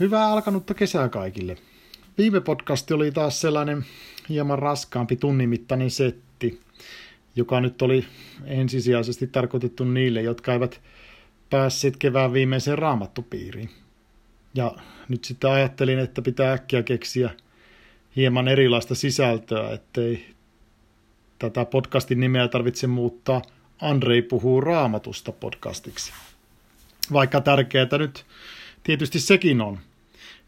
Hyvää alkanutta kesää kaikille. Viime podcasti oli taas sellainen hieman raskaampi tunnimittainen setti, joka nyt oli ensisijaisesti tarkoitettu niille, jotka eivät päässeet kevään viimeiseen raamattupiiriin. Ja nyt sitten ajattelin, että pitää äkkiä keksiä hieman erilaista sisältöä, ettei tätä podcastin nimeä tarvitse muuttaa Andrei puhuu raamatusta podcastiksi. Vaikka tärkeää nyt tietysti sekin on.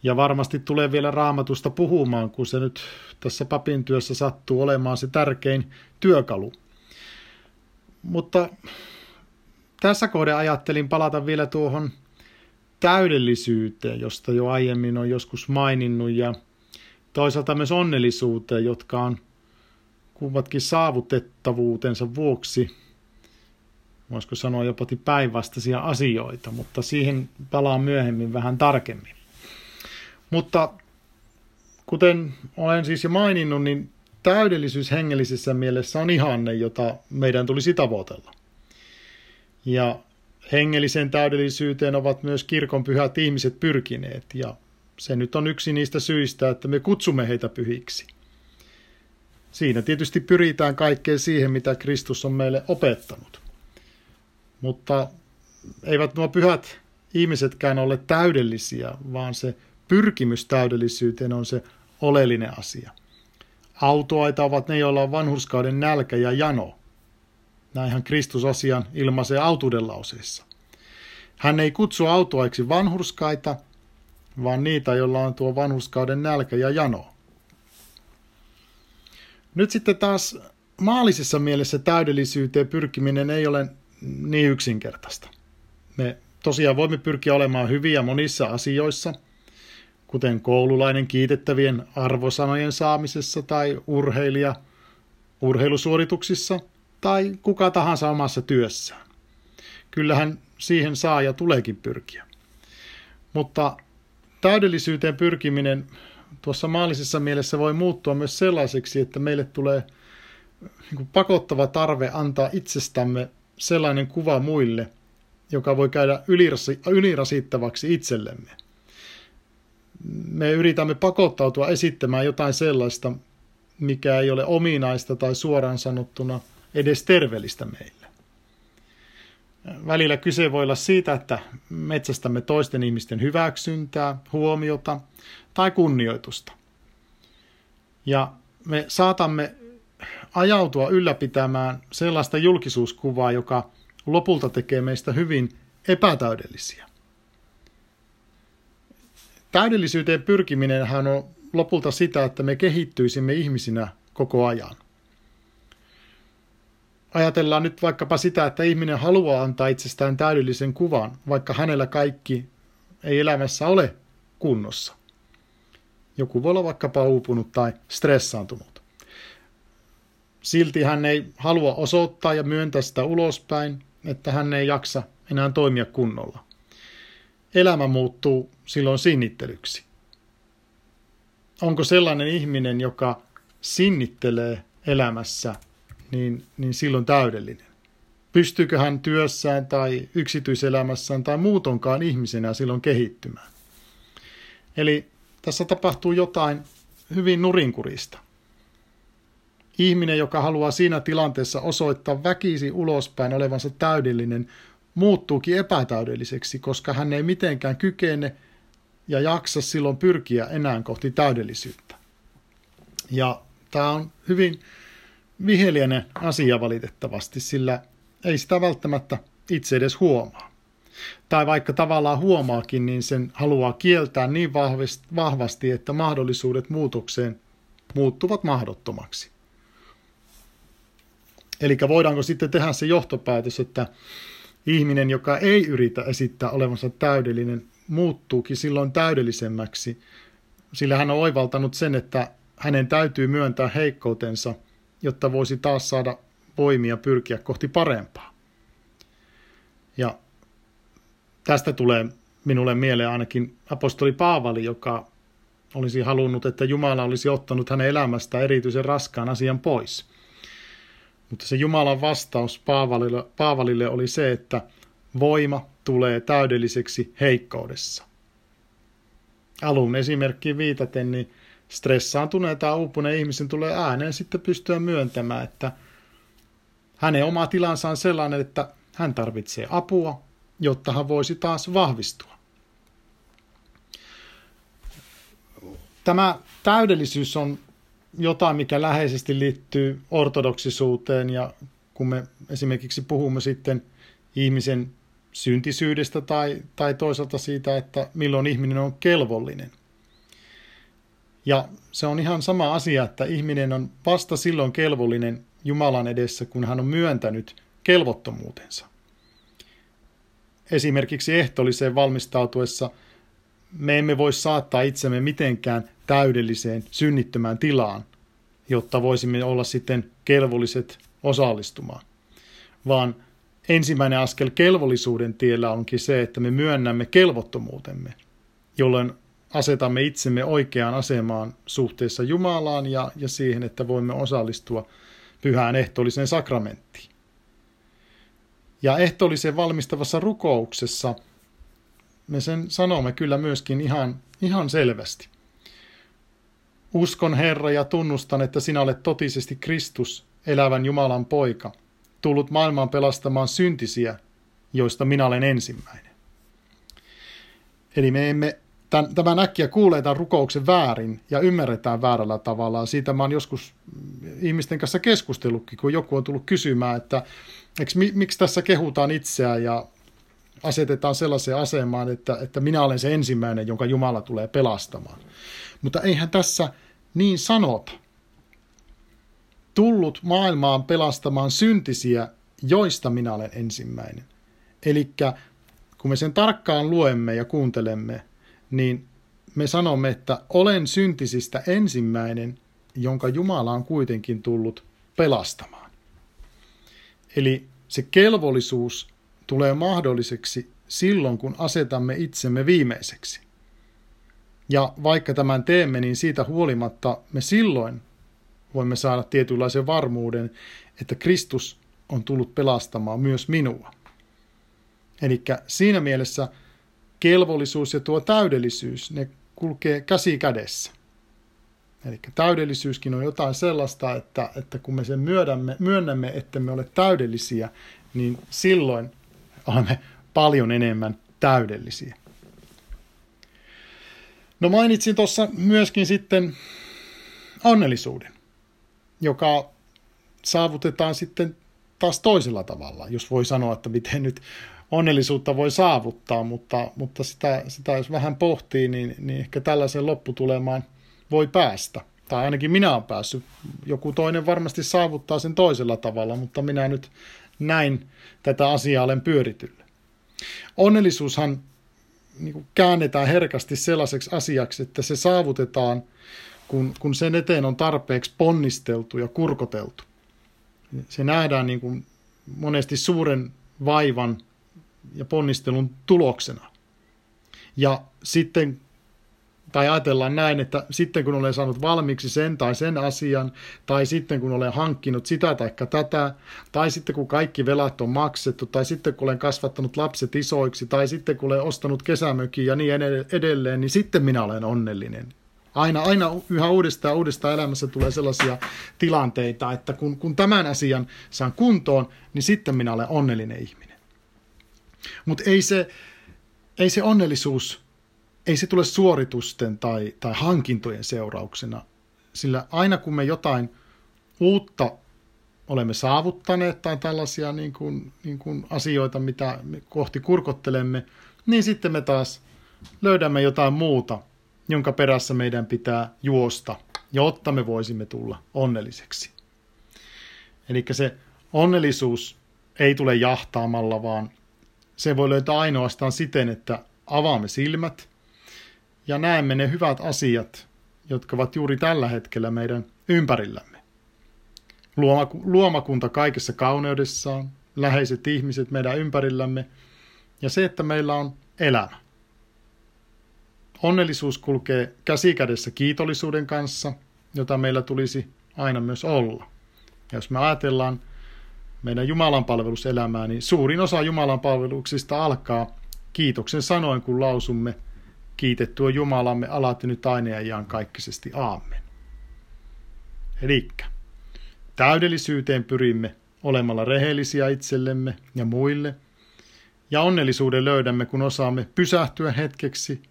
Ja varmasti tulee vielä raamatusta puhumaan, kun se nyt tässä papin työssä sattuu olemaan se tärkein työkalu. Mutta tässä kohde ajattelin palata vielä tuohon täydellisyyteen, josta jo aiemmin on joskus maininnut, ja toisaalta myös onnellisuuteen, jotka on kummatkin saavutettavuutensa vuoksi, voisiko sanoa jopa päinvastaisia asioita, mutta siihen palaan myöhemmin vähän tarkemmin. Mutta kuten olen siis jo maininnut, niin täydellisyys hengellisessä mielessä on ihanne, jota meidän tulisi tavoitella. Ja hengelliseen täydellisyyteen ovat myös kirkon pyhät ihmiset pyrkineet, ja se nyt on yksi niistä syistä, että me kutsumme heitä pyhiksi. Siinä tietysti pyritään kaikkeen siihen, mitä Kristus on meille opettanut. Mutta eivät nuo pyhät ihmisetkään ole täydellisiä, vaan se pyrkimys täydellisyyteen on se oleellinen asia. Autoaita ovat ne, joilla on vanhurskauden nälkä ja jano. Näinhän Kristus asian ilmaisee autuuden lauseessa. Hän ei kutsu autoaiksi vanhurskaita, vaan niitä, joilla on tuo vanhurskauden nälkä ja jano. Nyt sitten taas maallisessa mielessä täydellisyyteen pyrkiminen ei ole niin yksinkertaista. Me tosiaan voimme pyrkiä olemaan hyviä monissa asioissa – kuten koululainen kiitettävien arvosanojen saamisessa tai urheilija urheilusuorituksissa tai kuka tahansa omassa työssään. Kyllähän siihen saa ja tuleekin pyrkiä. Mutta täydellisyyteen pyrkiminen tuossa maallisessa mielessä voi muuttua myös sellaiseksi, että meille tulee niin pakottava tarve antaa itsestämme sellainen kuva muille, joka voi käydä ylirasittavaksi itsellemme me yritämme pakottautua esittämään jotain sellaista, mikä ei ole ominaista tai suoraan sanottuna edes terveellistä meille. Välillä kyse voi olla siitä, että metsästämme toisten ihmisten hyväksyntää, huomiota tai kunnioitusta. Ja me saatamme ajautua ylläpitämään sellaista julkisuuskuvaa, joka lopulta tekee meistä hyvin epätäydellisiä. Täydellisyyteen pyrkiminen on lopulta sitä, että me kehittyisimme ihmisinä koko ajan. Ajatellaan nyt vaikkapa sitä, että ihminen haluaa antaa itsestään täydellisen kuvan, vaikka hänellä kaikki ei elämässä ole kunnossa. Joku voi olla vaikkapa uupunut tai stressaantunut. Silti hän ei halua osoittaa ja myöntää sitä ulospäin, että hän ei jaksa enää toimia kunnolla elämä muuttuu silloin sinnittelyksi? Onko sellainen ihminen, joka sinnittelee elämässä, niin, niin silloin täydellinen? Pystyykö hän työssään tai yksityiselämässään tai muutonkaan ihmisenä silloin kehittymään? Eli tässä tapahtuu jotain hyvin nurinkurista. Ihminen, joka haluaa siinä tilanteessa osoittaa väkisi ulospäin olevansa täydellinen, muuttuukin epätäydelliseksi, koska hän ei mitenkään kykene ja jaksa silloin pyrkiä enää kohti täydellisyyttä. Ja tämä on hyvin viheliäinen asia valitettavasti, sillä ei sitä välttämättä itse edes huomaa. Tai vaikka tavallaan huomaakin, niin sen haluaa kieltää niin vahvasti, että mahdollisuudet muutokseen muuttuvat mahdottomaksi. Eli voidaanko sitten tehdä se johtopäätös, että ihminen, joka ei yritä esittää olevansa täydellinen, muuttuukin silloin täydellisemmäksi, sillä hän on oivaltanut sen, että hänen täytyy myöntää heikkoutensa, jotta voisi taas saada voimia pyrkiä kohti parempaa. Ja tästä tulee minulle mieleen ainakin apostoli Paavali, joka olisi halunnut, että Jumala olisi ottanut hänen elämästä erityisen raskaan asian pois – mutta se Jumalan vastaus Paavalille, Paavalille oli se, että voima tulee täydelliseksi heikkoudessa. alun esimerkkiin viitaten, niin stressaantuneen tai uupuneen ihmisen tulee ääneen sitten pystyä myöntämään, että hänen oma tilansa on sellainen, että hän tarvitsee apua, jotta hän voisi taas vahvistua. Tämä täydellisyys on jotain, mikä läheisesti liittyy ortodoksisuuteen ja kun me esimerkiksi puhumme sitten ihmisen syntisyydestä tai, tai toisaalta siitä, että milloin ihminen on kelvollinen. Ja se on ihan sama asia, että ihminen on vasta silloin kelvollinen Jumalan edessä, kun hän on myöntänyt kelvottomuutensa. Esimerkiksi ehtoolliseen valmistautuessa me emme voi saattaa itsemme mitenkään täydelliseen synnittömään tilaan, jotta voisimme olla sitten kelvolliset osallistumaan, vaan ensimmäinen askel kelvollisuuden tiellä onkin se, että me myönnämme kelvottomuutemme, jolloin asetamme itsemme oikeaan asemaan suhteessa Jumalaan ja, ja siihen, että voimme osallistua pyhään ehtoolliseen sakramenttiin. Ja ehtoolliseen valmistavassa rukouksessa me sen sanomme kyllä myöskin ihan, ihan selvästi. Uskon Herra ja tunnustan, että sinä olet totisesti Kristus, elävän Jumalan poika, tullut maailmaan pelastamaan syntisiä, joista minä olen ensimmäinen. Eli me emme tämän, äkkiä kuulee tämän rukouksen väärin ja ymmärretään väärällä tavalla. Siitä mä oon joskus ihmisten kanssa keskustellutkin, kun joku on tullut kysymään, että eikö, miksi tässä kehutaan itseään ja asetetaan sellaiseen asemaan, että, että minä olen se ensimmäinen, jonka Jumala tulee pelastamaan. Mutta eihän tässä niin sanota. Tullut maailmaan pelastamaan syntisiä, joista minä olen ensimmäinen. Eli kun me sen tarkkaan luemme ja kuuntelemme, niin me sanomme, että olen syntisistä ensimmäinen, jonka Jumala on kuitenkin tullut pelastamaan. Eli se kelvollisuus tulee mahdolliseksi silloin, kun asetamme itsemme viimeiseksi. Ja vaikka tämän teemme, niin siitä huolimatta me silloin voimme saada tietynlaisen varmuuden, että Kristus on tullut pelastamaan myös minua. Eli siinä mielessä kelvollisuus ja tuo täydellisyys, ne kulkee käsi kädessä. Eli täydellisyyskin on jotain sellaista, että, että kun me sen myönnämme, myönnämme, että me ole täydellisiä, niin silloin olemme paljon enemmän täydellisiä. No mainitsin tuossa myöskin sitten onnellisuuden, joka saavutetaan sitten taas toisella tavalla, jos voi sanoa, että miten nyt onnellisuutta voi saavuttaa, mutta, mutta sitä, sitä jos vähän pohtii, niin, niin ehkä tällaisen lopputulemaan voi päästä. Tai ainakin minä olen päässyt. Joku toinen varmasti saavuttaa sen toisella tavalla, mutta minä nyt näin tätä asiaa olen pyörityllä. Onnellisuushan niin kuin käännetään herkästi sellaiseksi asiaksi, että se saavutetaan, kun, kun sen eteen on tarpeeksi ponnisteltu ja kurkoteltu. Se nähdään niin kuin monesti suuren vaivan ja ponnistelun tuloksena. Ja sitten, tai ajatellaan näin, että sitten kun olen saanut valmiiksi sen tai sen asian, tai sitten kun olen hankkinut sitä tai tätä, tai sitten kun kaikki velat on maksettu, tai sitten kun olen kasvattanut lapset isoiksi, tai sitten kun olen ostanut kesämökin ja niin edelleen, niin sitten minä olen onnellinen. Aina, aina yhä uudestaan uudestaan elämässä tulee sellaisia tilanteita, että kun, kun tämän asian saan kuntoon, niin sitten minä olen onnellinen ihminen. Mutta ei se, ei se onnellisuus, ei se tule suoritusten tai, tai hankintojen seurauksena, sillä aina kun me jotain uutta olemme saavuttaneet tai tällaisia niin kuin, niin kuin asioita, mitä me kohti kurkottelemme, niin sitten me taas löydämme jotain muuta, jonka perässä meidän pitää juosta, jotta me voisimme tulla onnelliseksi. Eli se onnellisuus ei tule jahtaamalla, vaan se voi löytää ainoastaan siten, että avaamme silmät ja näemme ne hyvät asiat, jotka ovat juuri tällä hetkellä meidän ympärillämme. Luomakunta kaikessa kauneudessaan, läheiset ihmiset meidän ympärillämme ja se, että meillä on elämä. Onnellisuus kulkee käsikädessä kiitollisuuden kanssa, jota meillä tulisi aina myös olla. Ja jos me ajatellaan meidän Jumalan palveluselämää, niin suurin osa Jumalan palveluksista alkaa kiitoksen sanoin, kun lausumme, Kiitetty on Jumalamme alati nyt aina ja iankaikkisesti. Aamen. Elikkä täydellisyyteen pyrimme olemalla rehellisiä itsellemme ja muille, ja onnellisuuden löydämme, kun osaamme pysähtyä hetkeksi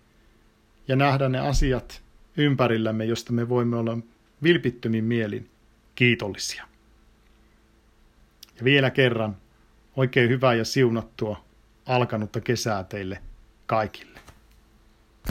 ja nähdä ne asiat ympärillämme, josta me voimme olla vilpittömin mielin kiitollisia. Ja vielä kerran oikein hyvää ja siunattua alkanutta kesää teille kaikille.